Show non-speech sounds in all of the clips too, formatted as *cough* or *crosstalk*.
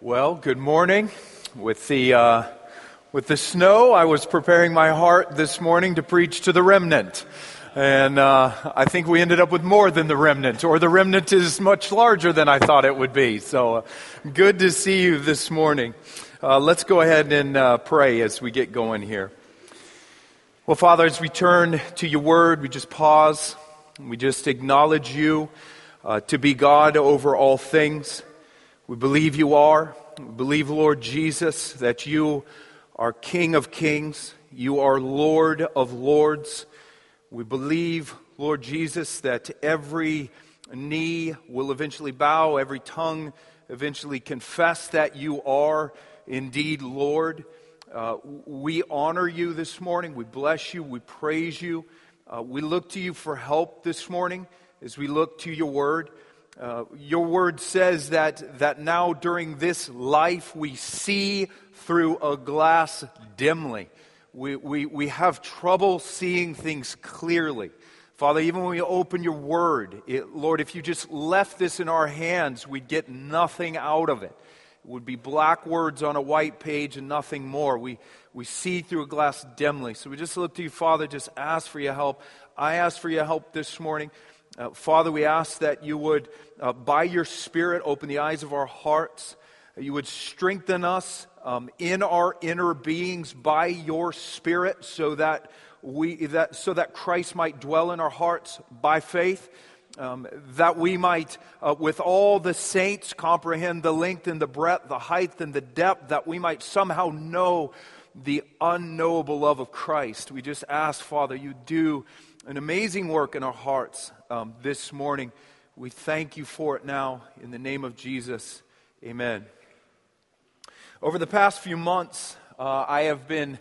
Well, good morning. With the, uh, with the snow, I was preparing my heart this morning to preach to the remnant. And uh, I think we ended up with more than the remnant, or the remnant is much larger than I thought it would be. So uh, good to see you this morning. Uh, let's go ahead and uh, pray as we get going here. Well, Father, as we turn to your word, we just pause. We just acknowledge you uh, to be God over all things. We believe you are. We believe, Lord Jesus, that you are King of kings. You are Lord of lords. We believe, Lord Jesus, that every knee will eventually bow, every tongue eventually confess that you are indeed Lord. Uh, we honor you this morning. We bless you. We praise you. Uh, we look to you for help this morning as we look to your word. Uh, your word says that, that now during this life we see through a glass dimly. We, we, we have trouble seeing things clearly. Father, even when we open your word, it, Lord, if you just left this in our hands, we'd get nothing out of it. It would be black words on a white page and nothing more. We, we see through a glass dimly. So we just look to you, Father, just ask for your help. I ask for your help this morning. Uh, Father, we ask that you would, uh, by your Spirit, open the eyes of our hearts. You would strengthen us um, in our inner beings by your Spirit, so that we that so that Christ might dwell in our hearts by faith. Um, that we might, uh, with all the saints, comprehend the length and the breadth, the height and the depth, that we might somehow know the unknowable love of Christ. We just ask, Father, you do an amazing work in our hearts um, this morning. We thank you for it now. In the name of Jesus, amen. Over the past few months, uh, I have been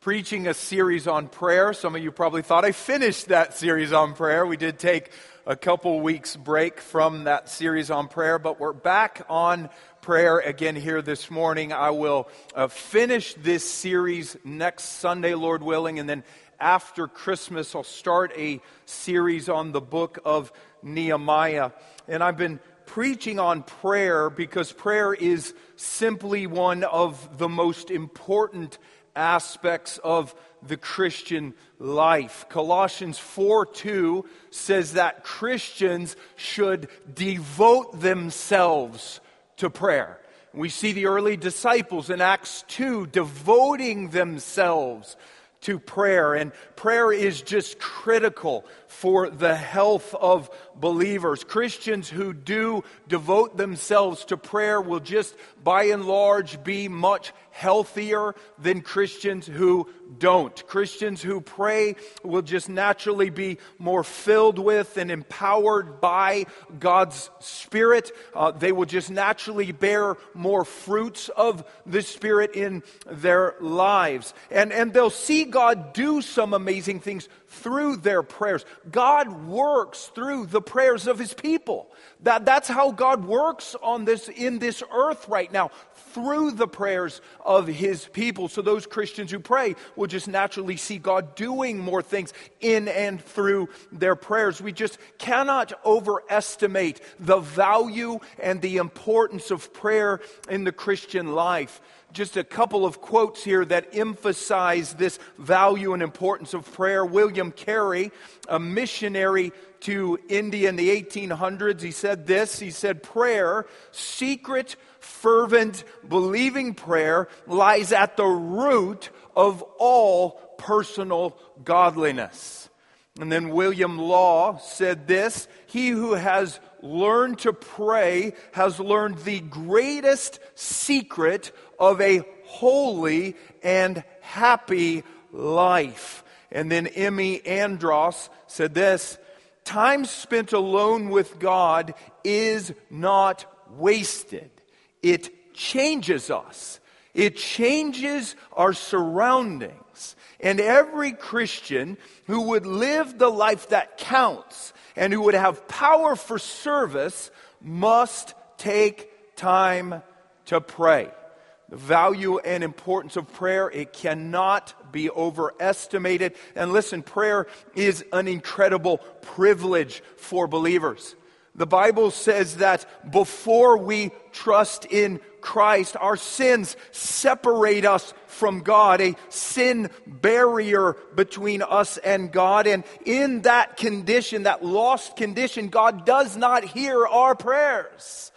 preaching a series on prayer. Some of you probably thought I finished that series on prayer. We did take a couple weeks break from that series on prayer, but we're back on prayer again here this morning. I will uh, finish this series next Sunday, Lord willing, and then after Christmas, I'll start a series on the book of Nehemiah. And I've been preaching on prayer because prayer is simply one of the most important aspects of the Christian life. Colossians 4 2 says that Christians should devote themselves to prayer. We see the early disciples in Acts 2 devoting themselves to prayer. And prayer is just critical for the health of believers. Christians who do devote themselves to prayer will just, by and large, be much healthier than Christians who don't. Christians who pray will just naturally be more filled with and empowered by God's Spirit. Uh, they will just naturally bear more fruits of the Spirit in their lives. And, and they'll see God do some amazing things through their prayers. God works through the prayers of his people. That, that's how God works on this, in this earth right now, through the prayers of his people. So those Christians who pray will just naturally see God doing more things in and through their prayers. We just cannot overestimate the value and the importance of prayer in the Christian life just a couple of quotes here that emphasize this value and importance of prayer. William Carey, a missionary to India in the 1800s, he said this. He said, Prayer, secret, fervent, believing prayer, lies at the root of all personal godliness. And then William Law said this He who has learned to pray has learned the greatest secret of a holy and happy life. And then Emmy Andros said this Time spent alone with God is not wasted, it changes us, it changes our surroundings. And every Christian who would live the life that counts and who would have power for service must take time to pray. The value and importance of prayer, it cannot be overestimated. And listen, prayer is an incredible privilege for believers. The Bible says that before we trust in Christ, our sins separate us from God, a sin barrier between us and God. And in that condition, that lost condition, God does not hear our prayers.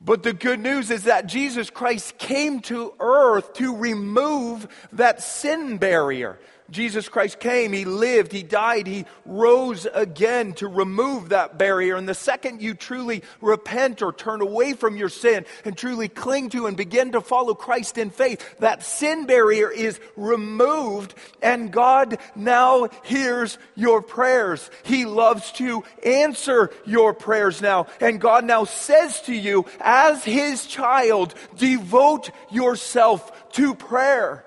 But the good news is that Jesus Christ came to earth to remove that sin barrier. Jesus Christ came, He lived, He died, He rose again to remove that barrier. And the second you truly repent or turn away from your sin and truly cling to and begin to follow Christ in faith, that sin barrier is removed and God now hears your prayers. He loves to answer your prayers now. And God now says to you, as His child, devote yourself to prayer.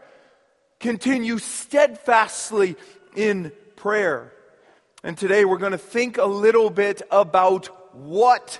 Continue steadfastly in prayer. And today we're going to think a little bit about what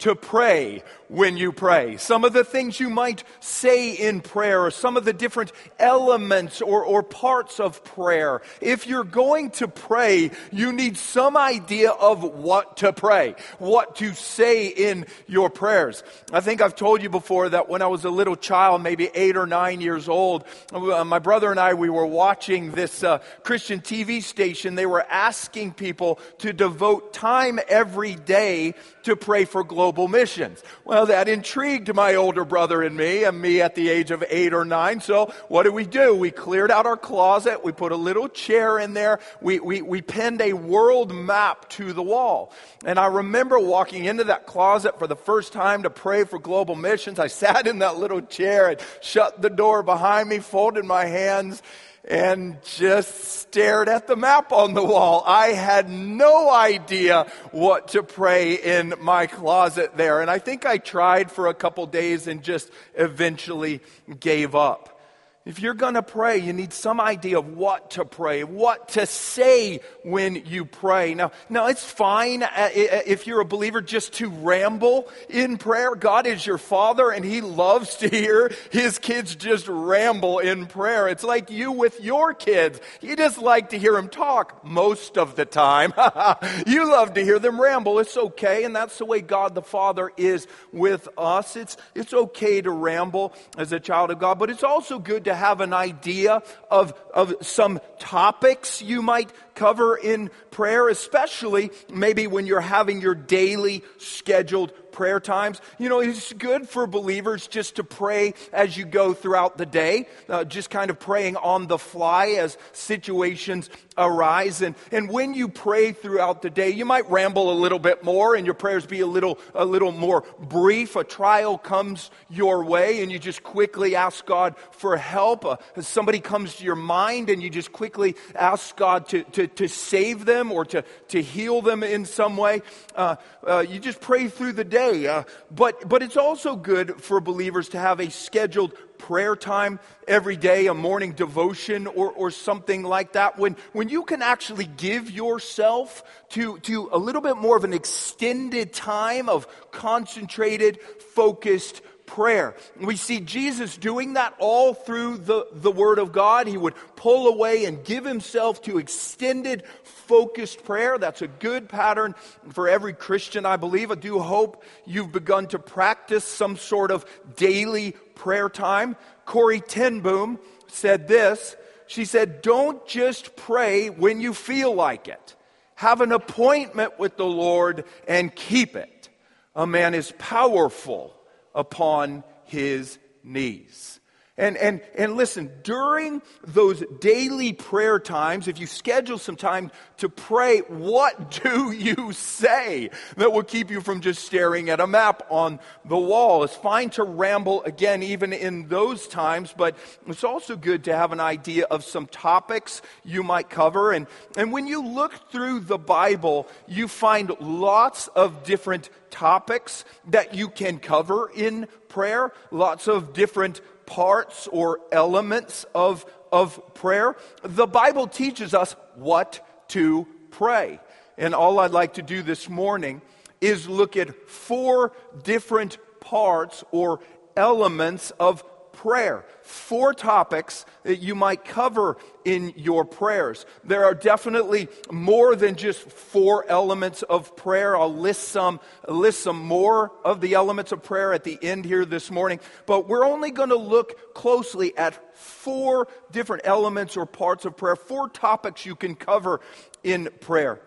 to pray when you pray. Some of the things you might say in prayer, or some of the different elements or, or parts of prayer. If you're going to pray, you need some idea of what to pray, what to say in your prayers. I think I've told you before that when I was a little child, maybe eight or nine years old, uh, my brother and I, we were watching this uh, Christian TV station. They were asking people to devote time every day to pray for global missions. Well, that intrigued my older brother and me, and me at the age of eight or nine. So what did we do? We cleared out our closet. We put a little chair in there. We, we, we pinned a world map to the wall. And I remember walking into that closet for the first time to pray for global missions. I *laughs* sat in that little chair and shut the door behind me, folded my hands, and just stared at the map on the wall. I had no idea what to pray in my closet there. And I think I tried for a couple days and just eventually gave up. If you're going to pray, you need some idea of what to pray, what to say when you pray. Now, now it's fine uh, if you're a believer just to ramble in prayer. God is your father and he loves to hear his kids just ramble in prayer. It's like you with your kids. You just like to hear them talk most of the time. *laughs* you love to hear them ramble. It's okay. And that's the way God the Father is with us. It's, it's okay to ramble as a child of God, but it's also good to to have an idea of, of some topics you might cover in prayer, especially maybe when you're having your daily scheduled prayer times. You know, it's good for believers just to pray as you go throughout the day, uh, just kind of praying on the fly as situations arise. And, and when you pray throughout the day, you might ramble a little bit more and your prayers be a little, a little more brief. A trial comes your way and you just quickly ask God for help. Uh, somebody comes to your mind and you just quickly ask God to, to, to save them or to, to heal them in some way. Uh, uh, you just pray through the day. Uh, but, but it's also good for believers to have a scheduled prayer time every day, a morning devotion or, or something like that, when, when you can actually give yourself to, to a little bit more of an extended time of concentrated, focused prayer. We see Jesus doing that all through the, the Word of God. He would pull away and give himself to extended, focused prayer. That's a good pattern for every Christian, I believe. I do hope you've begun to practice some sort of daily prayer time. Corrie ten Boom said this. She said, Don't just pray when you feel like it. Have an appointment with the Lord and keep it. A man is powerful upon his knees. And, and, and listen, during those daily prayer times, if you schedule some time to pray, what *laughs* do you say that will keep you from just staring at a map on the wall? It's fine to ramble again, even in those times, but it's also good to have an idea of some topics you might cover. And, and when you look through the Bible, you find lots of different topics that you can cover in prayer, lots of different parts or elements of, of prayer. The Bible teaches us what to pray. And all I'd like to do this morning is look at four different parts or elements of prayer. Four topics that you might cover in your prayers. There are definitely more than just four elements of prayer. I'll list some, list some more of the elements of prayer at the end here this morning, but we're only going to look closely at four different elements or parts of prayer, four topics you can cover in prayer.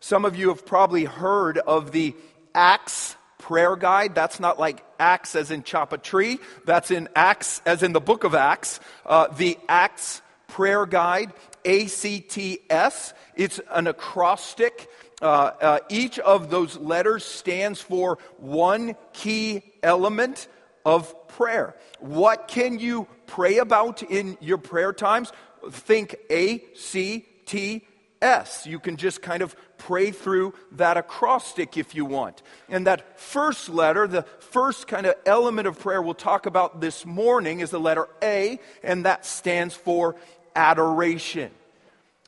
Some of you have probably heard of the Acts prayer guide. That's not like Acts as in chop a tree. That's in Acts as in the book of Acts. Uh, the Acts prayer guide, ACTS. It's an acrostic. Uh, uh, each of those letters stands for one key element of prayer. What can you pray about in your prayer times? Think A, C, T, S. You can just kind of pray through that acrostic if you want. And that first letter, the first kind of element of prayer we'll talk about this morning is the letter A, and that stands for adoration.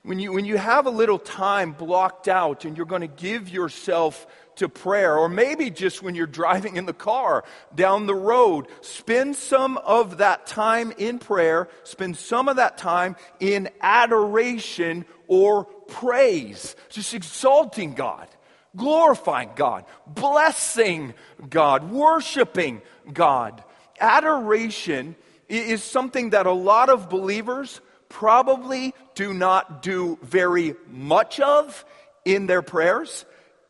When you, when you have a little time blocked out and you're going to give yourself to prayer, or maybe just when you're driving in the car down the road, spend some of that time in prayer, spend some of that time in adoration or praise, just exalting God, glorifying God, blessing God, worshiping God. Adoration is something that a lot of believers probably do not do very much of in their prayers,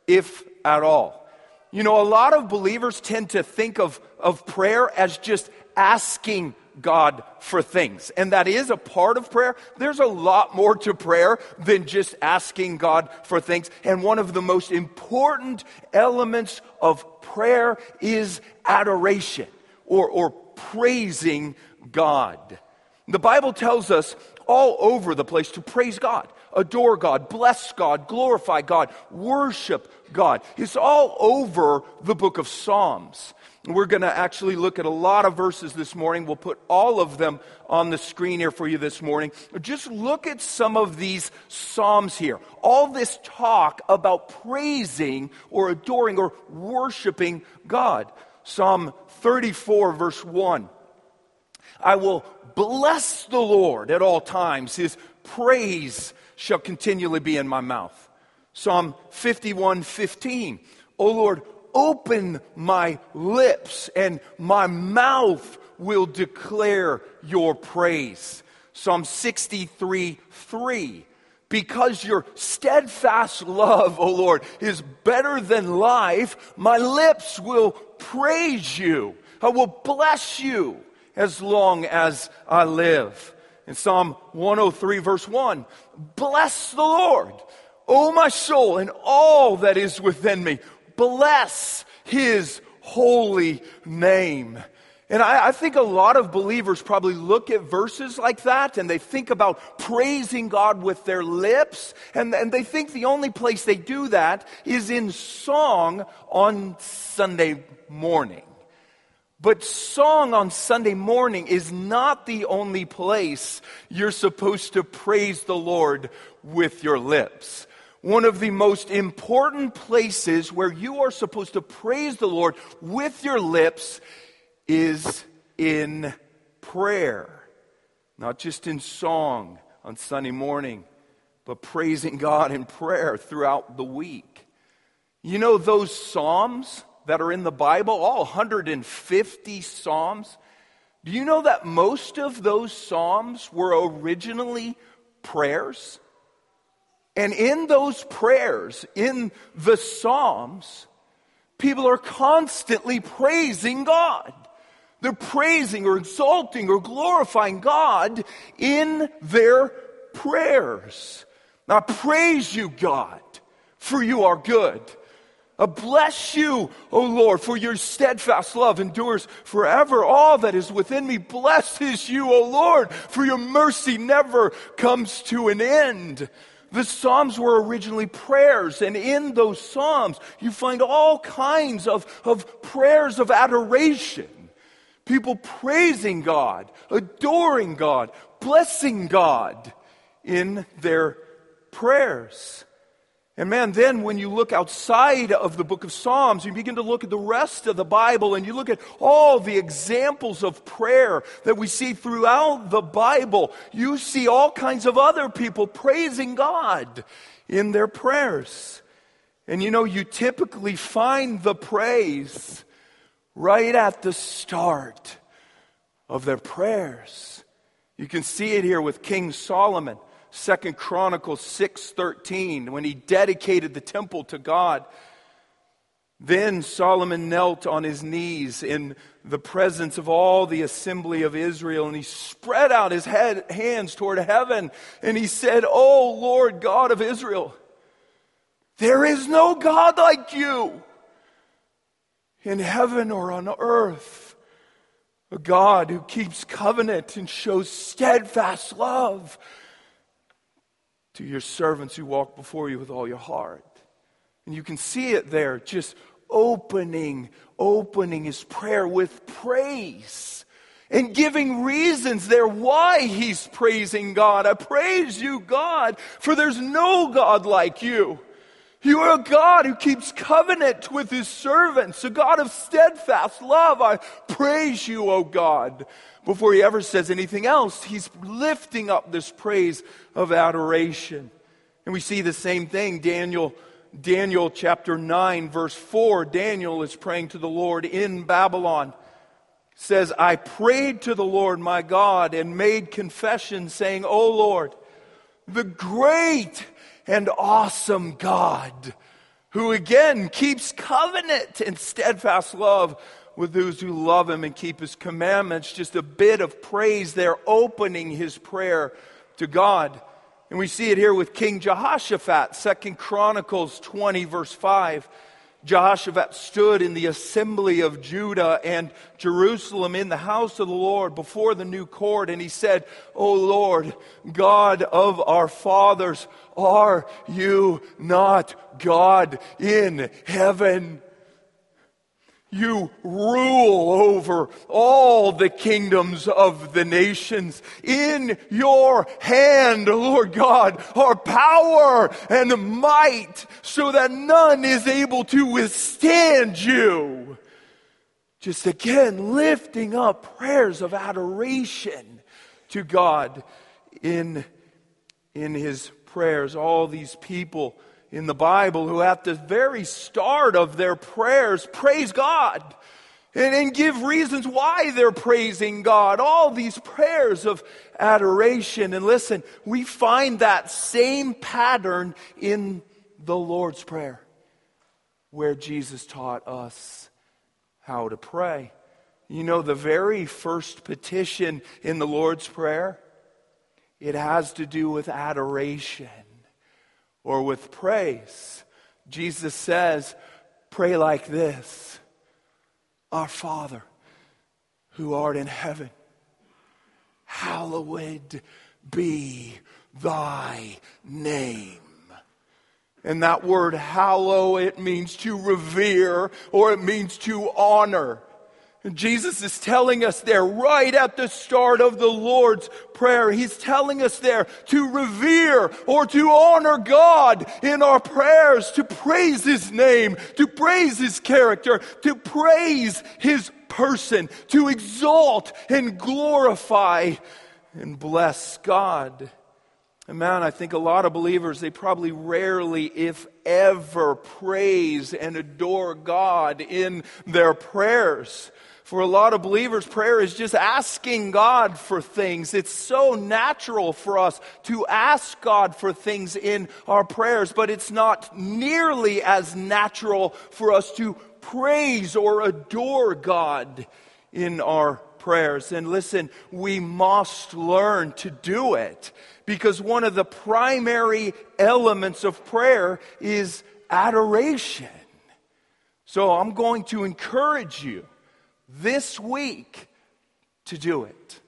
if at all. You know, a lot of believers tend to think of, of prayer as just asking God for things. And that is a part of prayer. There's a lot more to prayer than just asking God for things. And one of the most important elements of prayer is adoration or, or praising God. The Bible tells us all over the place to praise God, adore God, bless God, glorify God, worship God. It's all over the book of Psalms. We're going to actually look at a lot of verses this morning. We'll put all of them on the screen here for you this morning. Just look at some of these Psalms here. All this talk about praising or adoring or worshiping God. Psalm 34, verse 1. I will bless the Lord at all times. His praise shall continually be in my mouth. Psalm 51, 15. O Lord, open my lips and my mouth will declare your praise. Psalm 63 3. Because your steadfast love, O Lord, is better than life, my lips will praise you. I will bless you as long as I live. In Psalm 103, verse 1, bless the Lord, O my soul, and all that is within me bless his holy name. And I, I, think a lot of believers probably look at verses like that and they think about praising God with their lips, and, and they think the only place they do that is in song on Sunday morning. But song on Sunday morning is not the only place you're supposed to praise the Lord with your lips one of the most important places where you are supposed to praise the Lord with your lips is in prayer. Not just in song on Sunday morning, but praising God in prayer throughout the week. You know those Psalms that are in the Bible, all 150 Psalms? Do you know that most of those Psalms were originally prayers? And in those prayers, in the Psalms, people are constantly praising God. They're praising or exalting or glorifying God in their prayers. Now, praise you, God, for you are good. I bless you, O Lord, for your steadfast love endures forever. All that is within me blesses you, O Lord, for your mercy never comes to an end. The Psalms were originally prayers, and in those Psalms, you find all kinds of, of prayers of adoration. People praising God, adoring God, blessing God in their prayers. And man, then when you look outside of the book of Psalms, you begin to look at the rest of the Bible and you look at all the examples of prayer that we see throughout the Bible. You see all kinds of other people praising God in their prayers. And you know, you typically find the praise right at the start of their prayers. You can see it here with King Solomon. Second Chronicles 6:13 when he dedicated the temple to God. Then Solomon knelt on his knees in the presence of all the assembly of Israel and he spread out his head, hands toward heaven and he said, "O Lord God of Israel, there is no God like you in heaven or on earth." A God who keeps covenant and shows steadfast love to your servants who walk before you with all your heart. And you can see it there, just opening, opening his prayer with praise and giving reasons there why he's praising God. I praise you, God, for there's no God like you. You are a God who keeps covenant with his servants, a God of steadfast love. I praise you, O God. Before he ever says anything else, he's lifting up this praise of adoration. And we see the same thing. Daniel, Daniel chapter 9, verse 4, Daniel is praying to the Lord in Babylon. Says, I prayed to the Lord my God and made confession, saying, O Lord, the great and awesome God, who again keeps covenant and steadfast love with those who love him and keep his commandments. Just a bit of praise there, opening his prayer to God. And we see it here with King Jehoshaphat, Second Chronicles 20, verse 5. Jehoshaphat stood in the assembly of Judah and Jerusalem in the house of the Lord before the new court, and he said, O Lord, God of our fathers, are you not God in heaven? You rule over all the kingdoms of the nations. In your hand, Lord God, are power and might so that none is able to withstand you. Just again, lifting up prayers of adoration to God in, in his prayers. All these people in the Bible who, at the very start of their prayers, praise God and, and give reasons why they're praising God. All these prayers of adoration. And listen, we find that same pattern in the Lord's Prayer, where Jesus taught us how to pray. You know, the very first petition in the Lord's Prayer, it has to do with adoration or with praise. Jesus says, Pray like this Our Father, who art in heaven, hallowed be thy name. And that word hallow, it means to revere or it means to honor. Jesus is telling us there right at the start of the Lord's Prayer. He's telling us there to revere or to honor God in our prayers, to praise His name, to praise His character, to praise His person, to exalt and glorify and bless God. And man, I think a lot of believers, they probably rarely, if ever, praise and adore God in their prayers. For a lot of believers, prayer is just asking God for things. It's so natural for us to ask God for things in our prayers, but it's not nearly as natural for us to praise or adore God in our prayers. And listen, we must learn to do it because one of the primary elements of prayer is adoration. So I'm going to encourage you this week to do it.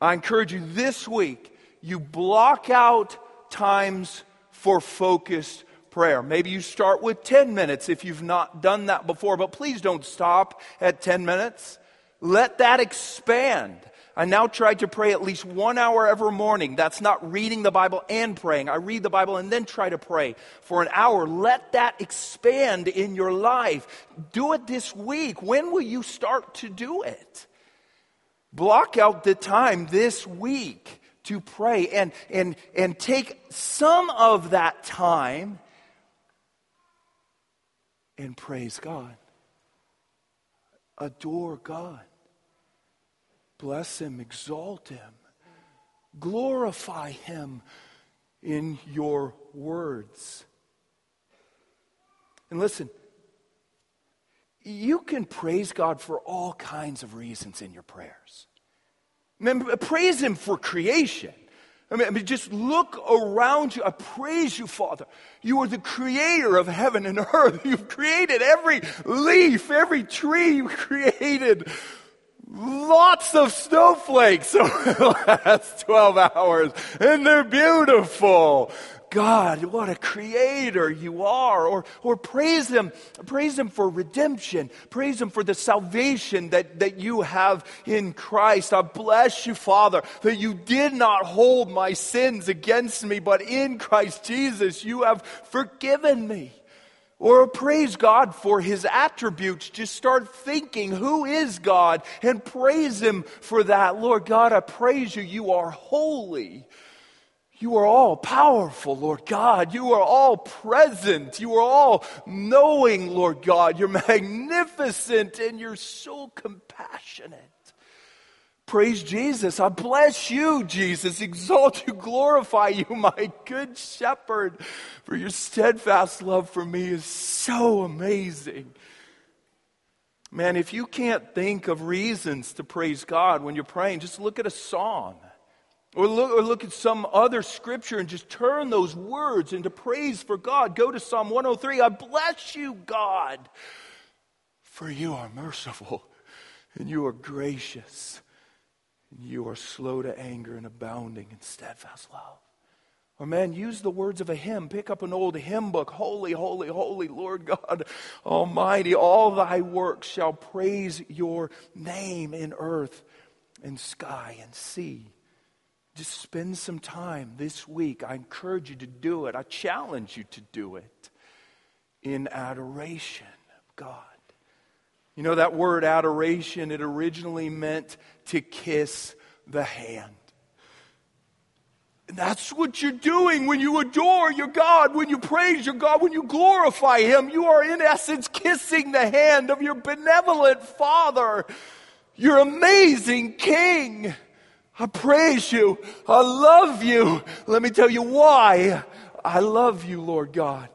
I encourage you this week, you block out times for focused prayer. Maybe you start with 10 minutes if you've not done that before, but please don't stop at 10 minutes. Let that expand. I now try to pray at least one hour every morning. That's not reading the Bible and praying. I read the Bible and then try to pray for an hour. Let that expand in your life. Do it this week. When will you start to do it? Block out the time this week to pray and, and, and take some of that time and praise God. Adore God. Bless Him, exalt Him, glorify Him in your words. And listen, you can praise God for all kinds of reasons in your prayers. Remember, praise Him for creation. I mean, I mean, just look around you. I praise you, Father. You are the creator of heaven and earth. *laughs* You've created every leaf, every tree You've created lots of snowflakes *laughs* over the last 12 hours, and they're beautiful. God, what a creator you are. Or, or praise Him, praise Him for redemption. Praise Him for the salvation that, that you have in Christ. I bless you, Father, that you did not hold my sins against me, but in Christ Jesus you have forgiven me. Or praise God for his attributes. Just start thinking, who is God? And praise him for that. Lord God, I praise you. You are holy. You are all powerful, Lord God. You are all present. You are all knowing, Lord God. You're *laughs* magnificent and you're so compassionate. Praise Jesus. I bless you, Jesus. Exalt you, glorify you, *laughs* my good shepherd. For your steadfast love for me is so amazing. Man, if you can't think of reasons to praise God when you're praying, just look at a psalm. Or look, or look at some other scripture and just turn those words into praise for God. Go to Psalm 103. I bless you, God, for you are merciful and you are gracious and you are slow to anger and abounding in steadfast love. Or, man, use the words of a hymn. Pick up an old hymn book. Holy, holy, holy, Lord God Almighty, all thy works shall praise your name in earth and sky and sea. Just spend some time this week. I encourage you to do it. I challenge you to do it in adoration of God. You know, that word adoration, it originally meant to kiss the hand. And that's what you're doing when you adore your God, when you praise your God, when you glorify Him. You are, in essence, kissing the hand of your benevolent Father, your amazing King. I praise you. I love you. Let me tell you why I love you, Lord God.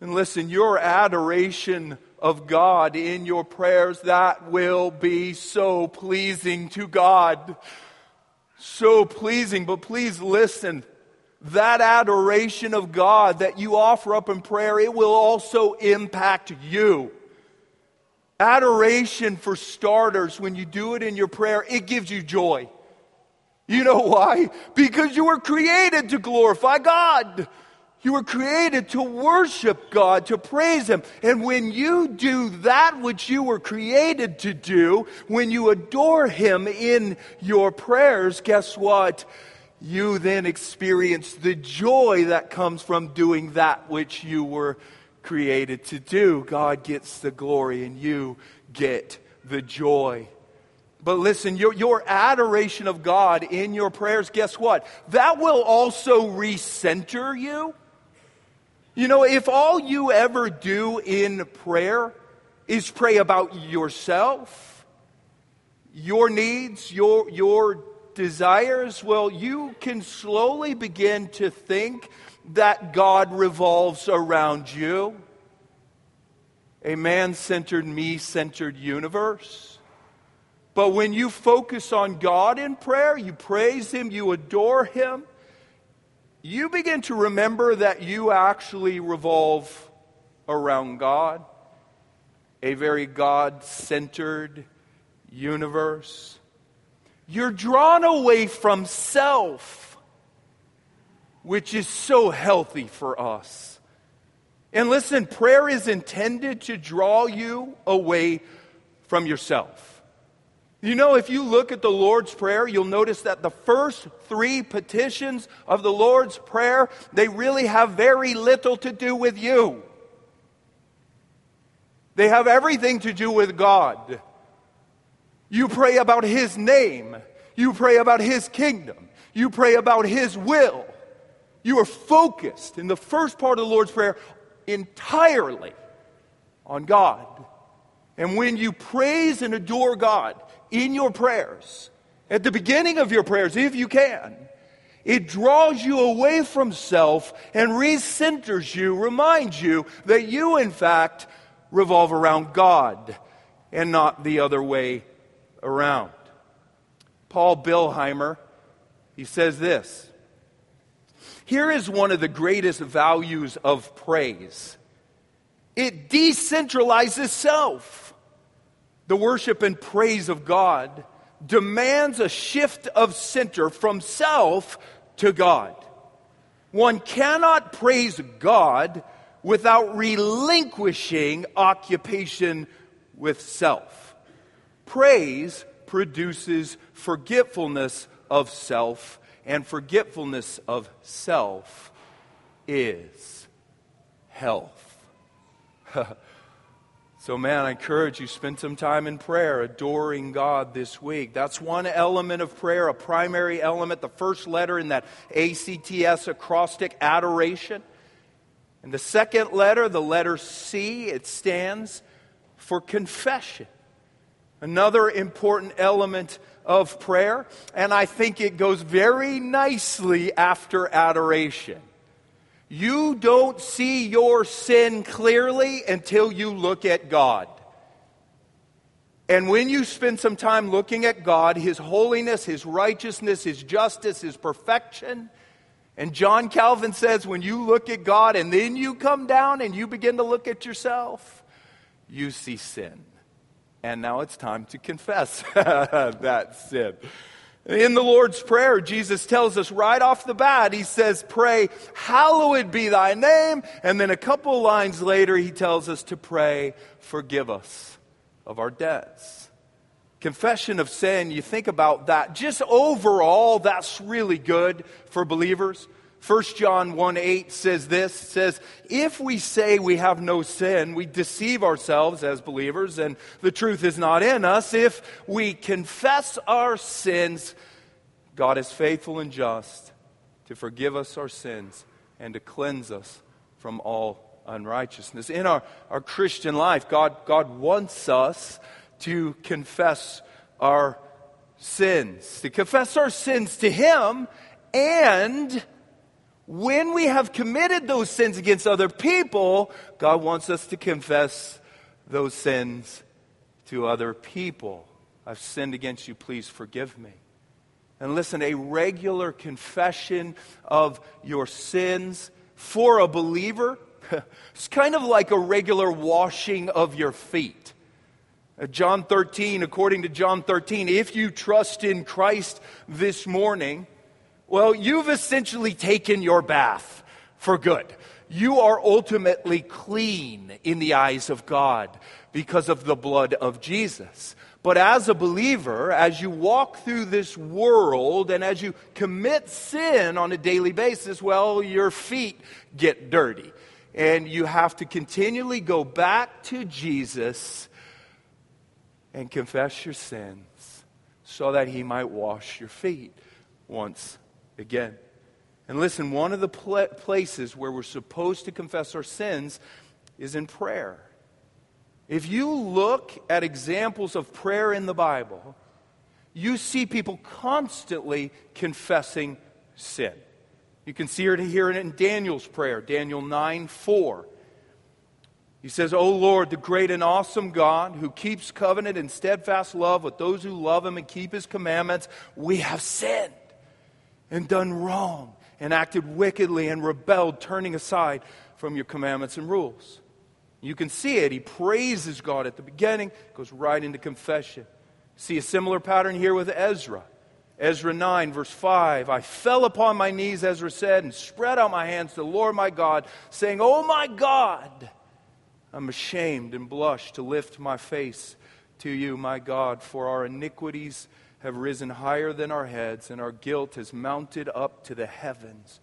And listen, your adoration of God in your prayers, that will be so pleasing to God. So pleasing. But please listen. That adoration of God that you offer up in prayer, it will also impact you. Adoration, for starters, when you do it in your prayer, it gives you joy. You know why? Because you were created to glorify God. You were created to worship God, to praise Him. And when you do that which you were created to do, when you adore Him in your prayers, guess what? You then experience the joy that comes from doing that which you were created to do. God gets the glory and you get the joy. But listen, your, your adoration of God in your prayers, guess what? That will also recenter you. You know, if all you ever do in prayer is pray about yourself, your needs, your, your desires, well, you can slowly begin to think that God revolves around you. A man centered, me centered universe. But when you focus on God in prayer, you praise Him, you adore Him, you begin to remember that you actually revolve around God, a very God centered universe. You're drawn away from self, which is so healthy for us. And listen, prayer is intended to draw you away from yourself. You know, if you look at the Lord's Prayer, you'll notice that the first three petitions of the Lord's Prayer, they really have very little to do with you. They have everything to do with God. You pray about His name. You pray about His kingdom. You pray about His will. You are focused in the first part of the Lord's Prayer entirely on God. And when you praise and adore God, in your prayers, at the beginning of your prayers, if you can, it draws you away from self and recenters you, reminds you that you, in fact, revolve around God and not the other way around. Paul Billheimer, he says this Here is one of the greatest values of praise it decentralizes self. The worship and praise of God demands a shift of center from self to God. One cannot praise God without relinquishing occupation with self. Praise produces forgetfulness of self, and forgetfulness of self is health. *laughs* So, man, I encourage you, spend some time in prayer, adoring God this week. That's one element of prayer, a primary element, the first letter in that ACTS acrostic, adoration. And the second letter, the letter C, it stands for confession. Another important element of prayer, and I think it goes very nicely after adoration. You don't see your sin clearly until you look at God. And when you spend some time looking at God, His holiness, His righteousness, His justice, His perfection, and John Calvin says when you look at God and then you come down and you begin to look at yourself, you see sin. And now it's time to confess *laughs* that sin. In the Lord's Prayer, Jesus tells us right off the bat, He says, Pray, hallowed be thy name. And then a couple lines later, He tells us to pray, Forgive us of our debts. Confession of sin, you think about that. Just overall, that's really good for believers. 1 John 1 8 says this says, If we say we have no sin, we deceive ourselves as believers, and the truth is not in us. If we confess our sins, God is faithful and just to forgive us our sins and to cleanse us from all unrighteousness. In our, our Christian life, God, God wants us to confess our sins, to confess our sins to Him and when we have committed those sins against other people, God wants us to confess those sins to other people. I've sinned against you, please forgive me. And listen, a regular confession of your sins for a believer, *laughs* it's kind of like a regular washing of your feet. Uh, John 13, according to John 13, if you trust in Christ this morning, well, you've essentially taken your bath for good. You are ultimately clean in the eyes of God because of the blood of Jesus. But as a believer, as you walk through this world and as you commit sin on a daily basis, well, your feet get dirty. And you have to continually go back to Jesus and confess your sins so that he might wash your feet once again. And listen, one of the pl- places where we're supposed to confess our sins is in prayer. If you look at examples of prayer in the Bible, you see people constantly confessing sin. You can see it here in Daniel's prayer, Daniel 9 4. He says, O Lord, the great and awesome God who keeps covenant and steadfast love with those who love him and keep his commandments, we have sinned and done wrong and acted wickedly and rebelled, turning aside from your commandments and rules. You can see it. He praises God at the beginning, goes right into confession. See a similar pattern here with Ezra. Ezra 9, verse 5 I fell upon my knees, Ezra said, and spread out my hands to the Lord my God, saying, Oh my God, I'm ashamed and blush to lift my face to you, my God, for our iniquities have risen higher than our heads, and our guilt has mounted up to the heavens.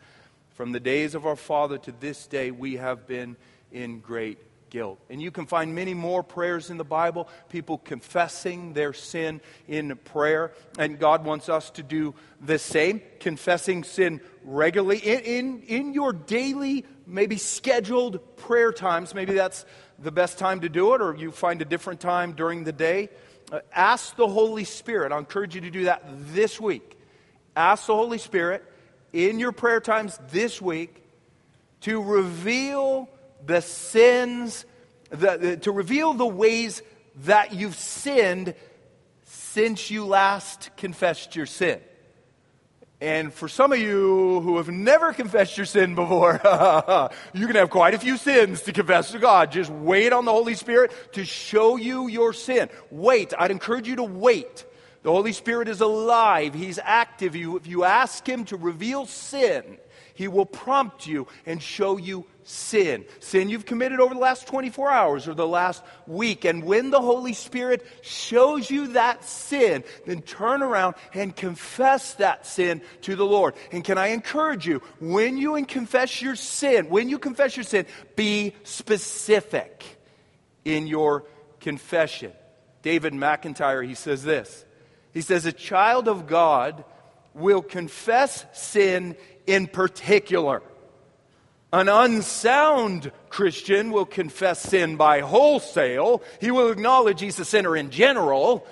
From the days of our father to this day, we have been in great guilt. And you can find many more prayers in the Bible, people confessing their sin in prayer. And God wants us to do the same, confessing sin regularly in, in, in your daily, maybe scheduled prayer times. Maybe that's the best time to do it, or you find a different time during the day. Uh, ask the Holy Spirit. I encourage you to do that this week. Ask the Holy Spirit in your prayer times this week to reveal the sins, the, the, to reveal the ways that you've sinned since you last confessed your sin. And for some of you who have never confessed your sin before, *laughs* you can have quite a few sins to confess to God. Just wait on the Holy Spirit to show you your sin. Wait. I'd encourage you to wait. The Holy Spirit is alive. He's active. You, if you ask Him to reveal sin, He will prompt you and show you sin. Sin you've committed over the last 24 hours or the last week. And when the Holy Spirit shows you that sin, then turn around and confess that sin to the Lord. And can I encourage you, when you confess your sin, when you confess your sin, be specific in your confession. David McIntyre, he says this. He says, A child of God will confess sin in particular. An unsound Christian will confess sin by wholesale. He will acknowledge he's a sinner in general.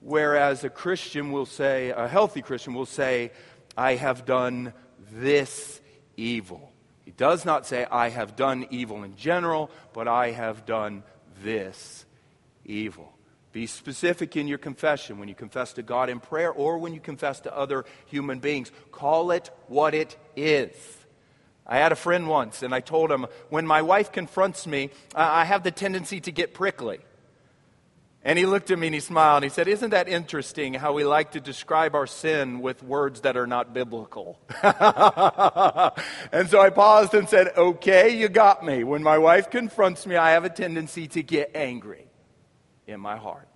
Whereas a Christian will say, a healthy Christian will say, I have done this evil. He does not say, I have done evil in general, but I have done this evil. Be specific in your confession when you confess to God in prayer or when you confess to other human beings. Call it what it is. I had a friend once, and I told him, when my wife confronts me, I have the tendency to get prickly. And he looked at me and he smiled and he said, Isn't that interesting how we like to describe our sin with words that are not biblical? *laughs* and so I paused and said, Okay, you got me. When my wife confronts me, I have a tendency to get angry in my heart.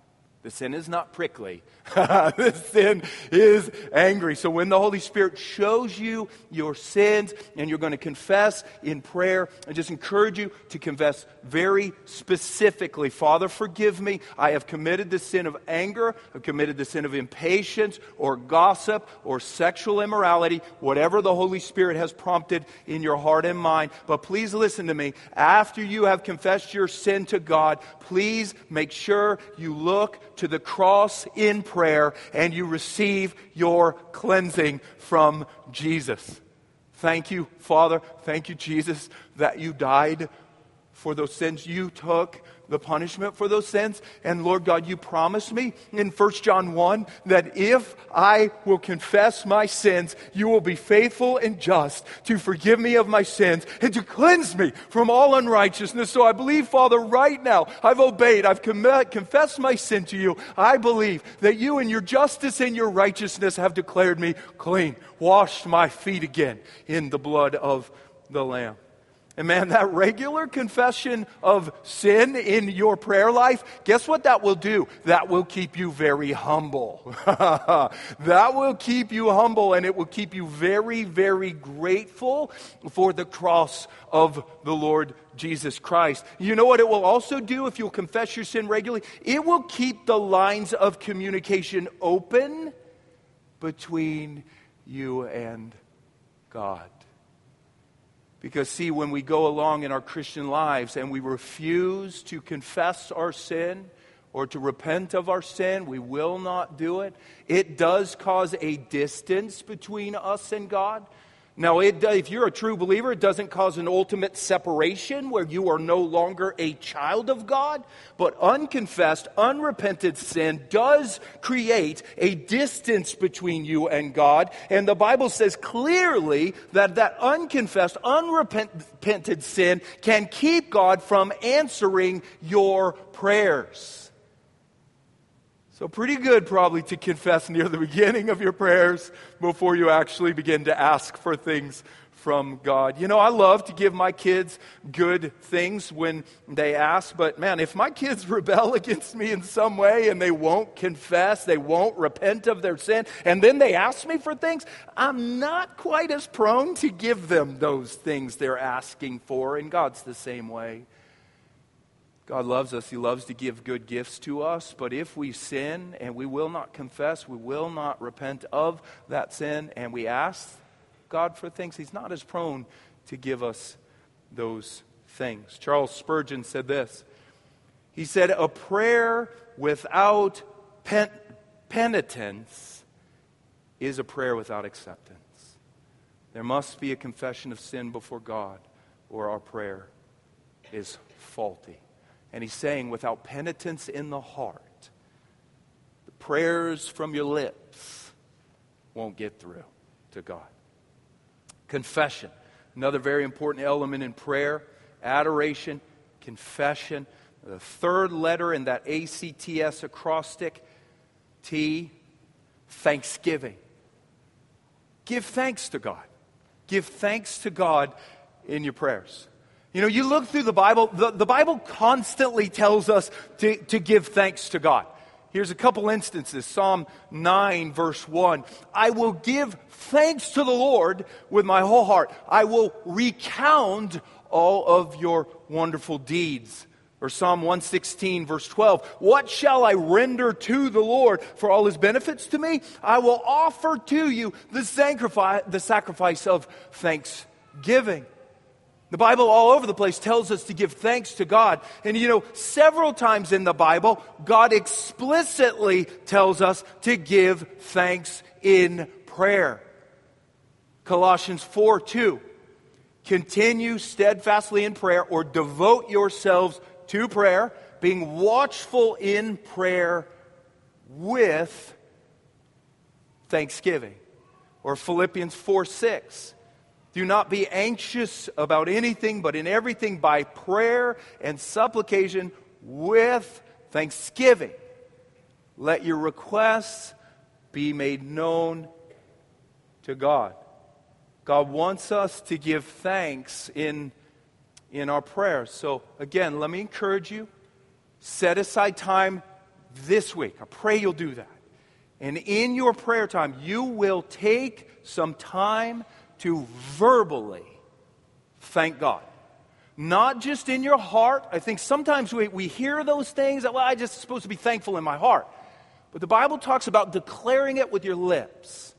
The sin is not prickly. *laughs* the sin is angry. So when the Holy Spirit shows you your sins and you're going to confess in prayer, I just encourage you to confess very specifically Father, forgive me. I have committed the sin of anger, I've committed the sin of impatience or gossip or sexual immorality, whatever the Holy Spirit has prompted in your heart and mind. But please listen to me. After you have confessed your sin to God, please make sure you look to the cross in prayer and you receive your cleansing from Jesus. Thank you, Father. Thank you, Jesus, that you died for those sins you took the punishment for those sins. And Lord God, you promised me in 1 John 1 that if I will confess my sins, you will be faithful and just to forgive me of my sins and to cleanse me from all unrighteousness. So I believe, Father, right now, I've obeyed, I've confessed my sin to you. I believe that you in your justice and your righteousness have declared me clean, washed my feet again in the blood of the Lamb. And man, that regular confession of sin in your prayer life, guess what that will do? That will keep you very humble. *laughs* that will keep you humble and it will keep you very, very grateful for the cross of the Lord Jesus Christ. You know what it will also do if you'll confess your sin regularly? It will keep the lines of communication open between you and God. Because, see, when we go along in our Christian lives and we refuse to confess our sin or to repent of our sin, we will not do it. It does cause a distance between us and God. Now, it, if you're a true believer, it doesn't cause an ultimate separation where you are no longer a child of God. But unconfessed, unrepented sin does create a distance between you and God. And the Bible says clearly that that unconfessed, unrepented sin can keep God from answering your prayers. So, pretty good probably to confess near the *laughs* beginning of your prayers before you actually begin to ask for things from God. You know, I love to give my kids good things when they ask, but man, if my kids *laughs* rebel against me in some way and they won't confess, they won't repent of their sin, and then they ask me for things, I'm not quite as prone to give them those things they're asking for, and God's the same way. God loves us. He loves to give good gifts to us. But if we sin and we will not confess, we will not repent of that sin, and we ask God for things, He's not as prone to give us those things. Charles Spurgeon said this He said, A prayer without pen- penitence is a prayer without acceptance. There must be a confession of sin before God, or our prayer is faulty. And he's saying, without penitence in the heart, the prayers from your lips won't get through to God. Confession, another very important element in prayer, adoration, confession. The third letter in that ACTS acrostic, T, thanksgiving. Give thanks to God. Give thanks to God in your prayers. You know, you look through the Bible, the, the Bible constantly tells us to, to give thanks to God. Here's a couple instances Psalm 9, verse 1. I will give thanks to the Lord with my whole heart. I will recount all of your wonderful deeds. Or Psalm 116, verse 12. What shall I render to the Lord for all his benefits to me? I will offer to you the sacrifice, the sacrifice of thanksgiving. The Bible, all over the place, tells us to give thanks to God. And you know, several times in the Bible, God explicitly tells us to give thanks in prayer. Colossians 4 2. Continue steadfastly in prayer or devote yourselves to prayer, being watchful in prayer with thanksgiving. Or Philippians 4 6. Do not be anxious about anything, but in everything by prayer and supplication with thanksgiving. Let your requests be made known to God. God wants us to give thanks in, in our prayers. So, again, let me encourage you set aside time this week. I pray you'll do that. And in your prayer time, you will take some time to verbally thank God. Not just in your heart. I think sometimes we, we hear those things that, well, I just supposed to be thankful in my heart. But the Bible talks about declaring it with your lips.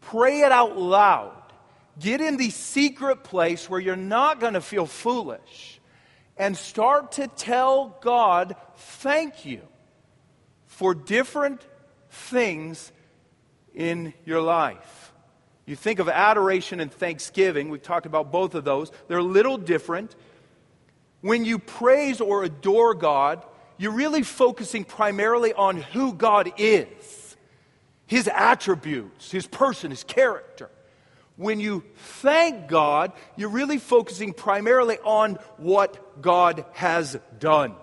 Pray it out loud. Get in the secret place where you're not going to feel foolish. And start to tell God, thank you for different things in your life. You think of adoration and thanksgiving, we've talked about both of those. They're a little different. When you praise or adore God, you're really focusing primarily on who God is, His attributes, His person, His character. When you thank God, you're really focusing primarily on what God has done,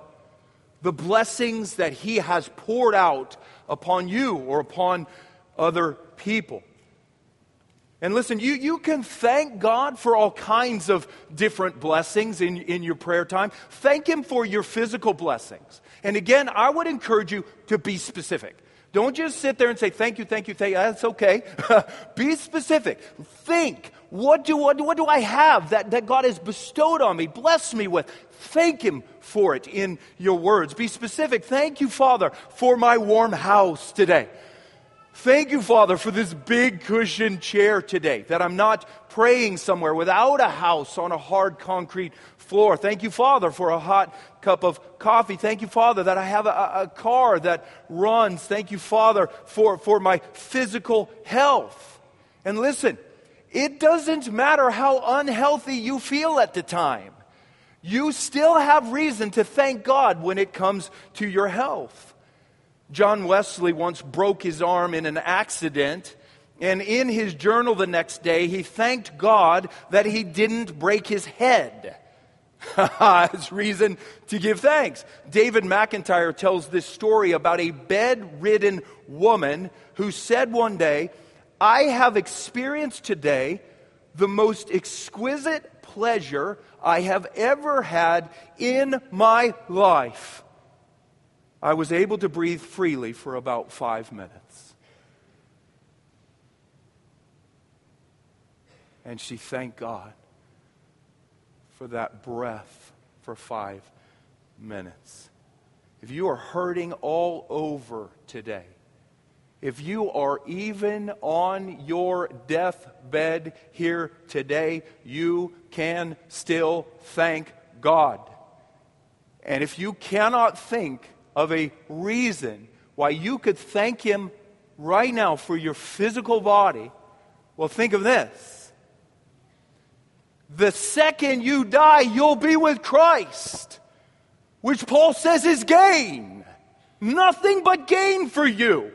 the blessings that He has poured out upon you or upon other people. And listen, you, you can thank God for all kinds of different blessings in, in your prayer time. Thank Him for your physical blessings. And again, I would encourage you to be specific. Don't just sit there and say, thank you, thank you, thank you. That's okay. *laughs* be specific. Think, what do, what, what do I have that, that God has bestowed on me, blessed me with? Thank Him for it in your words. Be specific. Thank you, Father, for my warm house today. Thank you, Father, for this big cushion chair today, that I'm not praying somewhere without a house on a hard concrete floor. Thank you, Father, for a hot cup of coffee. Thank you, Father, that I have a, a car that runs. Thank you, Father, for, for my physical health. And listen, it doesn't matter how unhealthy you feel at the time. You still have reason to thank God when it comes to your health. John Wesley once broke his arm in an accident, and in his journal the next day, he thanked God that he didn't break his head. *laughs* it's reason to give thanks. David McIntyre tells this story about a bedridden woman who said one day, I have experienced today the most exquisite pleasure I have ever had in my life. I was able to breathe freely for about five minutes. And she thanked God for that breath for five minutes. If you are hurting all over today, if you are even on your deathbed here today, you can still thank God. And if you cannot think of a reason why you could thank Him right now for your physical body, well, think of this. The second you die, you'll be with Christ, which Paul says is gain. Nothing but gain for you.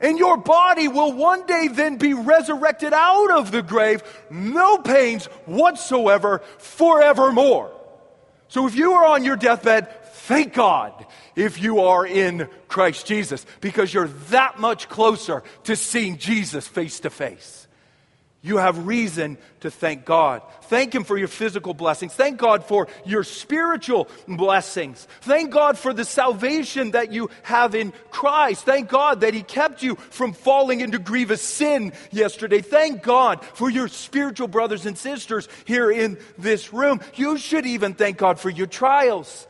And your body will one day then be resurrected out of the grave, no pains whatsoever, forevermore. So if you are on your deathbed, thank God if you are in Christ Jesus, because you're that much closer to seeing Jesus face to face. You have reason to thank God. Thank Him for your physical blessings. Thank God for your spiritual blessings. Thank God for the salvation that you have in Christ. Thank God that He kept you from falling into grievous sin yesterday. Thank God for your spiritual brothers and sisters here in this room. You should even thank God for your trials.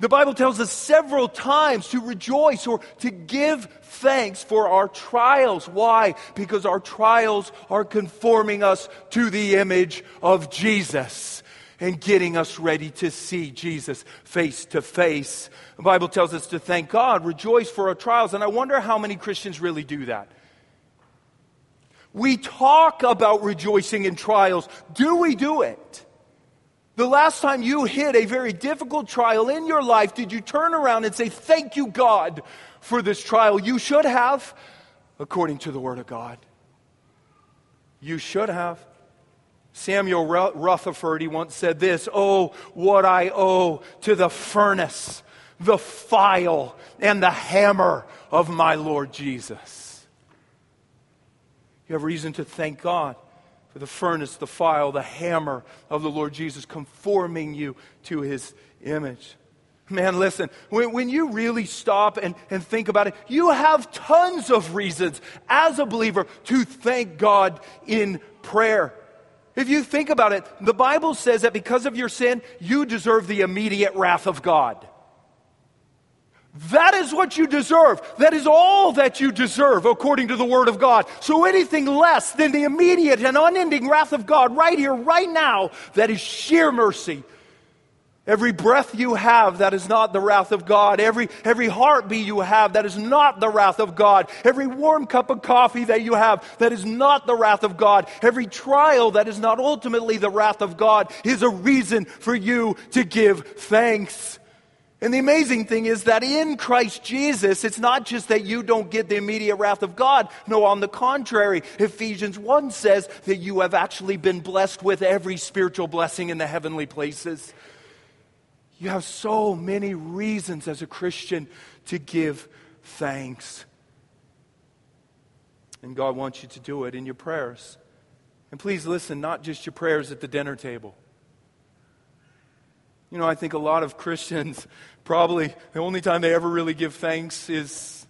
The Bible tells us several times to rejoice or to give thanks for our trials. Why? Because our trials are conforming us to the image of Jesus and getting us ready to see Jesus face to face. The Bible tells us to thank God, rejoice for our trials, and I wonder how many Christians really do that. We talk about rejoicing in trials. Do we do it? The last time you hit a very difficult trial in your life, did you turn around and say, Thank you, God, for this trial? You should have, according to the Word of God. You should have. Samuel Rutherford, he once said this Oh, what I owe to the furnace, the file, and the hammer of my Lord Jesus. You have reason to thank God for the furnace, the file, the hammer of the Lord Jesus, conforming you to his image. Man, listen, when, when you really stop and, and think about it, you have tons of reasons as a believer to thank God in prayer. If you think about it, the Bible says that because of your sin, you deserve the immediate wrath of God. That is what you deserve. That is all that you deserve according to the Word of God. So anything less than the immediate and unending wrath of God right here, right now, that is sheer mercy. Every breath you have, that is not the wrath of God. Every, every heartbeat you have, that is not the wrath of God. Every warm cup of coffee that you have, that is not the wrath of God. Every trial that is not ultimately the wrath of God is a reason for you to give thanks. And the amazing thing is that in Christ Jesus, it's not just that you don't get the immediate wrath of God. No, on the contrary, Ephesians 1 says that you have actually been blessed with every spiritual blessing in the heavenly places. You have so many reasons as a Christian to give thanks. And God wants you to do it in your prayers. And please listen, not just your prayers at the dinner table. You know, I think a lot of Christians *laughs* probably the only time they ever really give thanks is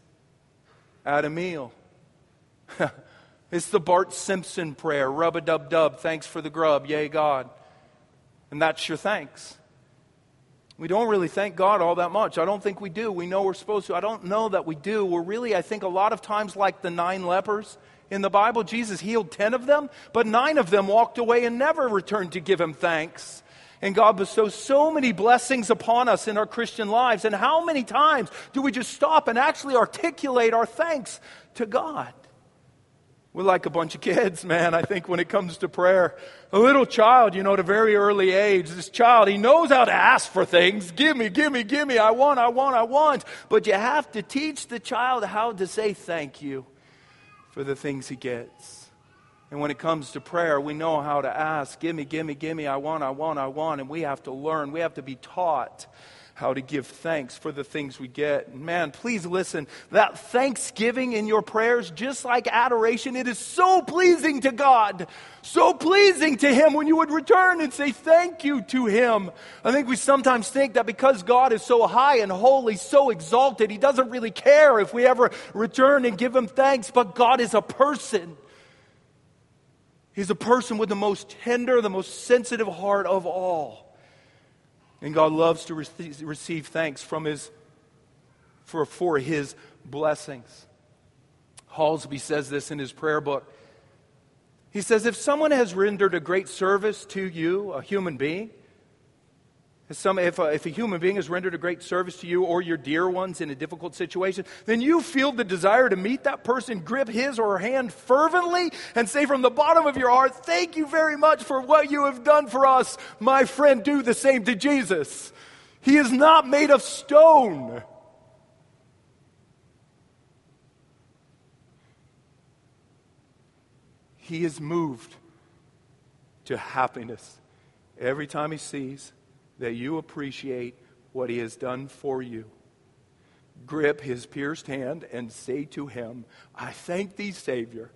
at a meal. *laughs* it's the Bart Simpson prayer rub a dub dub, thanks for the grub, yay God. And that's your thanks. We don't really thank God all that much. I don't think we do. We know we're supposed to. I don't know that we do. We're really, I think, a lot of times like the nine lepers in the Bible. Jesus healed ten of them, but nine of them walked away and never returned to give him thanks. And God bestows so many blessings upon us in our Christian lives. And how many times do we just stop and actually articulate our thanks to God? We're like a bunch of kids, man, I think, when it comes to prayer. A little child, you know, at a very early age, this child, he knows how to ask for things. Give me, give me, give me. I want, I want, I want. But you have to teach the child how to say thank you for the things he gets. And when it comes to prayer, we know how to ask, Give me, give me, give me, I want, I want, I want. And we have to learn, we have to be taught how to give thanks for the things we get. And Man, please listen. That thanksgiving in your prayers, just like adoration, it is so pleasing to God. So pleasing to Him when you would return and say thank you to Him. I think we sometimes think that because God is so high and holy, so exalted, He doesn't really care if we ever return and give Him thanks, but God is a person. He's a person with the most tender, the most sensitive heart of all. And God loves to receive thanks from his, for, for his blessings. Hallesby says this in his prayer book. He says, If someone has rendered a great service to you, a human being, some, if, a, if a human being has rendered a great service to you or your dear ones in a difficult situation, then you feel the desire to meet that person, grip his or her hand fervently, and say from the bottom of your heart, Thank you very much for what you have done for us. My friend, do the same to Jesus. He is not made of stone. He is moved to happiness every time he sees that you appreciate what he has done for you. Grip his pierced hand and say to him, I thank thee, Savior,